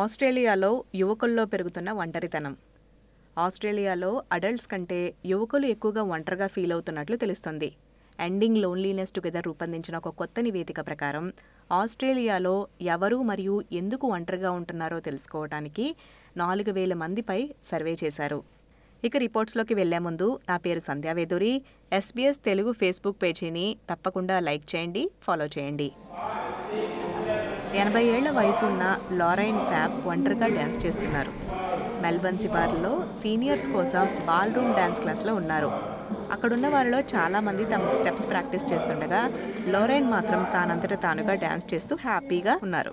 ఆస్ట్రేలియాలో యువకుల్లో పెరుగుతున్న ఒంటరితనం. ఆస్ట్రేలియాలో అడల్ట్స్ కంటే యువకులు ఎక్కువగా ఒంటరిగా ఫీల్ అవుతున్నట్లు తెలుస్తుంది. ఎండింగ్ లోన్లీనెస్ టుగెదర్ రూపొందించిన ఒక కొత్త నివేదిక ప్రకారం ఆస్ట్రేలియాలో ఎవరు మరియు ఎందుకు ఒంటరిగా ఉంటున్నారో తెలుసుకోవడానికి నాలుగు వేల మందిపై సర్వే చేశారు. ఇక రిపోర్ట్స్లోకి వెళ్ళే ముందు నా పేరు సంధ్యావేదూరి ఎస్బీఎస్ తెలుగు ఫేస్బుక్ పేజీని తప్పకుండా లైక్ చేయండి ఫాలో చేయండి. ఎనభై ఏళ్ళ వయసు ఉన్న లారైన్ ఫ్యాబ్ ఒంటరిగా డ్యాన్స్ చేస్తున్నారు. మెల్బర్న్ సిబార్లో సీనియర్స్ కోసం బాల్ రూమ్ డ్యాన్స్ క్లాస్లో ఉన్నారు. అక్కడున్న వారిలో చాలామంది తమ స్టెప్స్ ప్రాక్టీస్ చేస్తుండగా లోరైన్ మాత్రం తానంతట తానుగా డ్యాన్స్ చేస్తూ హ్యాపీగా ఉన్నారు.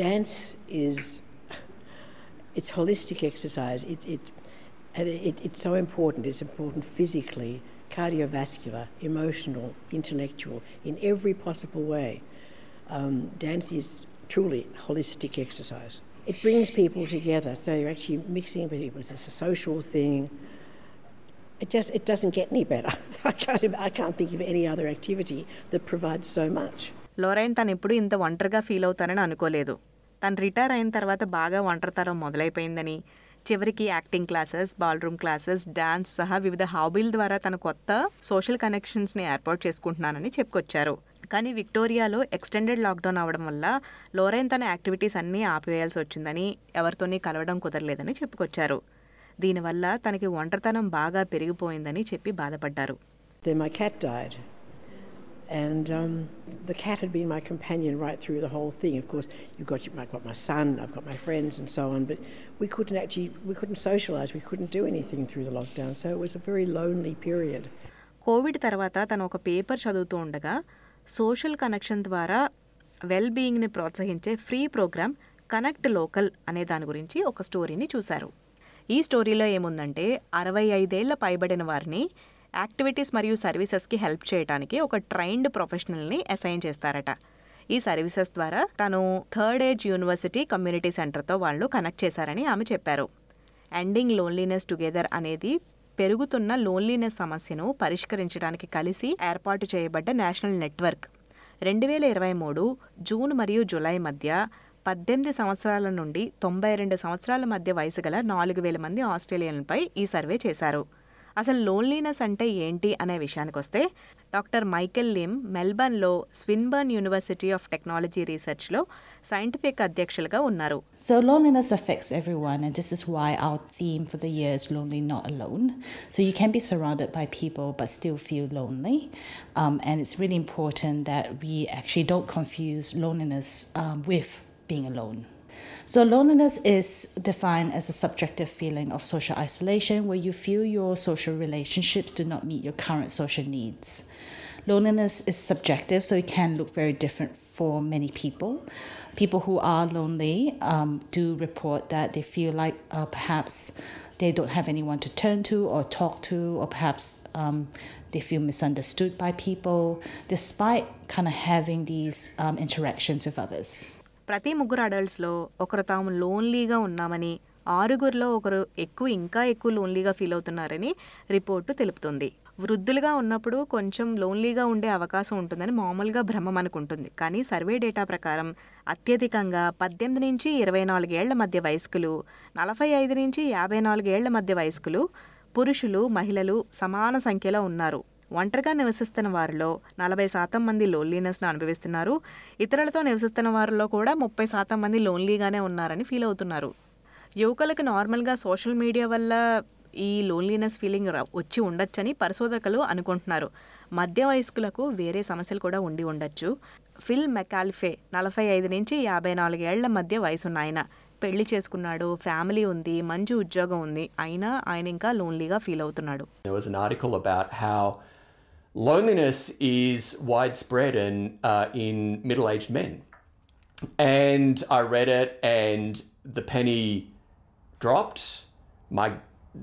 Dance is its holistic exercise its it its so important its important physically cardiovascular emotional intellectual in every possible way dance is truly holistic exercise. It brings people together, so you're actually mixing people. It's a social thing. It just it doesn't get any better. I can't I can't think of any other activity that provides so much. Lorraine తను ఎప్పుడు ఇంత ఒంటరిగా feel అవుతానని అనుకోలేదు తను retire అయిన తర్వాత బాగా ఒంటరితనం మొదలైపోయిందని చివరికి acting classes ballroom classes dance సహా వివిధ హాబీల ద్వారా తన కొత్త సోషల్ కనెక్షన్స్ని ఏర్పాటు చేసుకుంటున్నానని చెప్పుకొచ్చారు కానీ విక్టోరియాలో ఎక్స్టెండెడ్ లాక్డౌన్ అవడం వల్ల లోరైన్ తన యాక్టివిటీస్ అన్నీ ఆపివేయాల్సి వచ్చిందని ఎవరితోని కలవడం కుదరలేదని చెప్పుకొచ్చారు దీనివల్ల తనకి ఒంటరితనం బాగా పెరిగిపోయిందని చెప్పి బాధపడ్డారు Then my cat died. And um, the cat had been my companion right through the whole thing. Of course, you've got, I've got my son, I've got my friends, and so on. But we couldn't actually, we couldn't socialise. We couldn't do anything through the lockdown. So it was a very lonely period. Covid తర్వాత తను ఒక paper చదువుతూ ఉండగా social connection ద్వారా well బీయింగ్ని ప్రోత్సహించే free programme connect local అనే దాని గురించి ఒక స్టోరీని చూశారు. ఈ స్టోరీలో ఏముందంటే అరవై ఐదేళ్ళ పైబడిన వారిని యాక్టివిటీస్ మరియు సర్వీసెస్కి హెల్ప్ చేయడానికి ఒక ట్రైన్డ్ ప్రొఫెషనల్ని అసైన్ చేస్తారట. ఈ సర్వీసెస్ ద్వారా తను థర్డ్ ఏజ్ యూనివర్సిటీ కమ్యూనిటీ సెంటర్తో వాళ్ళు కనెక్ట్ చేశారని ఆమె చెప్పారు. ఎండింగ్ లోన్లీనెస్ టుగెదర్ అనేది పెరుగుతున్న లోన్లీనెస్ సమస్యను పరిష్కరించడానికి కలిసి ఏర్పాటు చేయబడ్డ నేషనల్ నెట్వర్క్. రెండు వేల ఇరవై మూడు జూన్ మరియు జూలై మధ్య పద్దెనిమిది సంవత్సరాల నుండి తొంభై రెండు సంవత్సరాల మధ్య వయసు గల నాలుగు వేల మంది ఆస్ట్రేలియన్లపై ఈ సర్వే చేశారు. అసలు లోన్లీనెస్ అంటే ఏంటి అనే విషయానికి వస్తే డాక్టర్ మైకెల్ లిమ్ మెల్బర్న్లో స్విన్బర్న్ యూనివర్సిటీ ఆఫ్ టెక్నాలజీ రీసెర్చ్లో సైంటిఫిక్ అధ్యక్షులుగా ఉన్నారు. So loneliness affects everyone and this is why our theme for the years lonely not lone so you can be surrounded by people but still feel lonely and it's very important that we actually don't confuse loneliness with being alone So loneliness is defined as a subjective feeling of social isolation where you feel your social relationships do not meet your current social needs. Loneliness is subjective, so it can look very different for many people. People who are lonely um, do report that they feel like uh, perhaps they don't have anyone to turn to or talk to, or perhaps um, they feel misunderstood by people, despite kind of having these um, interactions with others. ప్రతి ముగ్గురు అడల్ట్స్లో ఒకరు తాము లోన్లీగా ఉన్నామని ఆరుగురిలో ఒకరు ఎక్కువ ఇంకా ఎక్కువ లోన్లీగా ఫీల్ అవుతున్నారని రిపోర్టు తెలుపుతుంది. వృద్ధులుగా ఉన్నప్పుడు కొంచెం లోన్లీగా ఉండే అవకాశం ఉంటుందని మామూలుగా భ్రమం అనుకుంటుంది. కానీ సర్వే డేటా ప్రకారం అత్యధికంగా పద్దెనిమిది నుంచి ఇరవై నాలుగేళ్ళ మధ్య వయస్కులు నలభై ఐదు నుంచి యాభై నాలుగేళ్ళ మధ్య వయస్కులు పురుషులు మహిళలు సమాన సంఖ్యలో ఉన్నారు. ఒంటరిగా నివసిస్తున్న వారిలో నలభై శాతం మంది లోన్లీనెస్ను అనుభవిస్తున్నారు. ఇతరులతో నివసిస్తున్న వారిలో కూడా ముప్పై శాతం మంది లోన్లీగానే ఉన్నారని ఫీల్ అవుతున్నారు. యువకులకు నార్మల్గా సోషల్ మీడియా వల్ల ఈ లోన్లీనెస్ ఫీలింగ్ వచ్చి ఉండొచ్చని పరిశోధకులు అనుకుంటున్నారు. మధ్య వయస్కులకు వేరే సమస్యలు కూడా ఉండి ఉండొచ్చు. ఫిల్ మెకాల్ఫే నలభై ఐదు నుంచి యాభై నాలుగేళ్ళ మధ్య వయసున్న ఆయన పెళ్ళి చేసుకున్నాడు ఫ్యామిలీ ఉంది మంచి ఉద్యోగం ఉంది. అయినా ఆయన ఇంకా లోన్లీగా ఫీల్ అవుతున్నాడు. Loneliness is widespread and uh, in middle-aged men, and I read it, and the penny dropped. My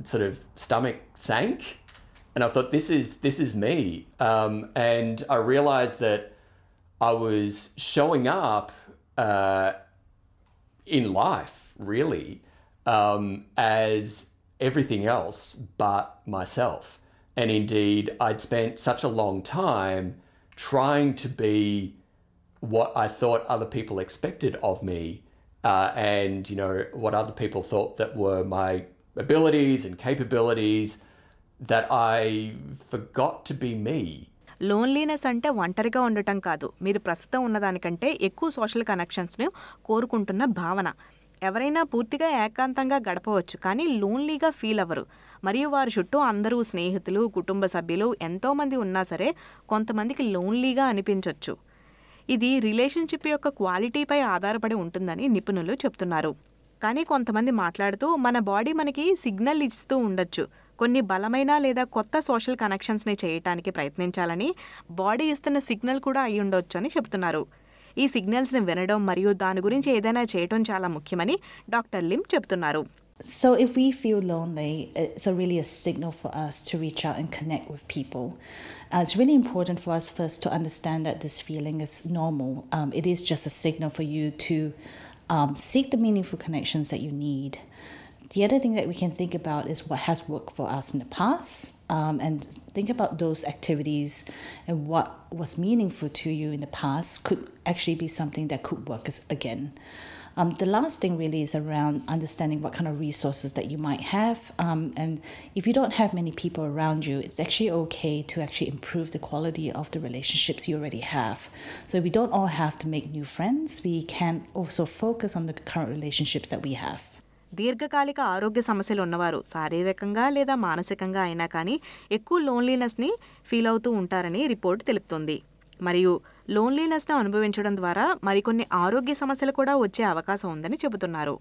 sort of stomach sank, and I thought, "This is this is me." Um, and I realised that I was showing up uh, in life, really, um, as everything else but myself. And indeed, I'd spent such a long time trying to be what I thought other people expected of me uh, and you know what other people thought that were my abilities and capabilities that I forgot to be me. Loneliness అంటే ఒంటరిగా ఉండటం కాదు మీరు ప్రస్తుతం ఉన్నదానికంటే ఎక్కువ social కనెక్షన్స్ను కోరుకుంటున్న భావన ఎవరైనా పూర్తిగా ఏకాంతంగా గడపవచ్చు కానీ లోన్లీగా ఫీల్ అవ్వరు. మరియు వారి చుట్టూ అందరూ స్నేహితులు కుటుంబ సభ్యులు ఎంతోమంది ఉన్నా సరే కొంతమందికి లోన్లీగా అనిపించవచ్చు ఇది రిలేషన్షిప్ యొక్క క్వాలిటీపై ఆధారపడి ఉంటుందని నిపుణులు చెప్తున్నారు. కానీ కొంతమంది మాట్లాడుతూ మన బాడీ మనకి సిగ్నల్ ఇస్తూ ఉండొచ్చు. కొన్ని బలమైన లేదా కొత్త సోషల్ కనెక్షన్స్ని చేయటానికి ప్రయత్నించాలని బాడీ ఇస్తున్న సిగ్నల్ కూడా అయి ఉండొచ్చు అని చెప్తున్నారు. ఈ సిగ్నల్స్ని వినడం మరియు దాని గురించి ఏదైనా చేయటం చాలా ముఖ్యమని డాక్టర్ లిమ్ చెప్తున్నారు So, if we feel lonely, it's a really a signal for us to reach out and connect with people. Uh, it's really important for us first to understand that this feeling is normal. Um, it is just a signal for you to um, seek the meaningful connections that you need. The other thing that we can think about is what has worked for us in the past, um, and think about those activities and what was meaningful to you in the past could actually be something that could work as, again. Um, the last thing really is around understanding what kind of resources that you might have. Um, and if you don't have many people around you, it's actually okay to actually improve the quality of the relationships you already have. So we don't all have to make new friends. We can also focus on the current relationships that we have. దీర్ఘకాలిక ఆరోగ్య సమస్యలు ఉన్నవారు శారీరకంగా లేదా మానసికంగా అయినా కానీ ఎక్కువ లోన్లీనెస్ని ఫీల్ అవుతూ ఉంటారని రిపోర్ట్ తెలుపుతుంది. మరియు లోన్లీనెస్ను అనుభవించడం ద్వారా మరికొన్ని ఆరోగ్య సమస్యలు కూడా వచ్చే అవకాశం ఉందని చెబుతున్నారు.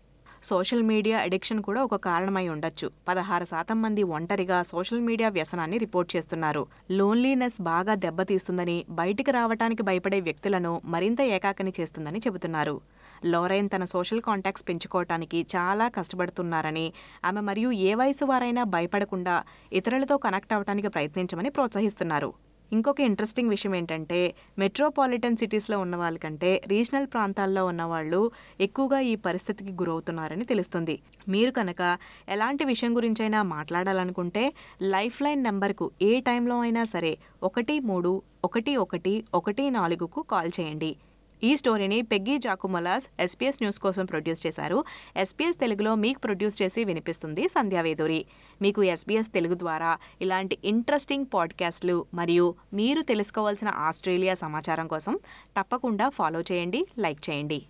సోషల్ మీడియా అడిక్షన్ కూడా ఒక కారణమై ఉండొచ్చు. పదహారు శాతం మంది ఒంటరిగా సోషల్ మీడియా వ్యసనాన్ని రిపోర్ట్ చేస్తున్నారు. లోన్లీనెస్ బాగా దెబ్బతీస్తుందని బయటికి రావటానికి భయపడే వ్యక్తులను మరింత ఏకాకిని చేస్తుందని చెబుతున్నారు. లోరైన్ తన సోషల్ కాంటాక్ట్స్ పెంచుకోవటానికి చాలా కష్టపడుతున్నారని ఆమె మరియు ఏ వయసు వారైనా భయపడకుండా ఇతరులతో కనెక్ట్ అవ్వడానికి ప్రయత్నించమని ప్రోత్సహిస్తున్నారు. ఇంకొక ఇంట్రెస్టింగ్ విషయం ఏంటంటే మెట్రోపాలిటన్ సిటీస్లో ఉన్న వాళ్ళకంటే రీజనల్ ప్రాంతాల్లో ఉన్న వాళ్ళు ఎక్కువగా ఈ పరిస్థితికి గురవుతున్నారని తెలుస్తుంది. మీరు కనుక ఎలాంటి విషయం గురించైనా మాట్లాడాలనుకుంటే లైఫ్ లైన్ నెంబర్కు ఏ టైంలో అయినా సరే ఒకటి మూడు ఒకటి ఒకటి ఒకటి నాలుగుకు కాల్ చేయండి. ఈ స్టోరీని పెగ్గీ జాకుమలాస్ ఎస్పీఎస్ న్యూస్ కోసం ప్రొడ్యూస్ చేశారు. ఎస్పీఎస్ తెలుగులో మీకు ప్రొడ్యూస్ చేసి వినిపిస్తుంది సంధ్యావేదూరి మీకు ఎస్బీఎస్ తెలుగు ద్వారా ఇలాంటి ఇంట్రెస్టింగ్ పాడ్కాస్ట్లు మరియు మీరు తెలుసుకోవాల్సిన ఆస్ట్రేలియా సమాచారం కోసం తప్పకుండా ఫాలో చేయండి లైక్ చేయండి.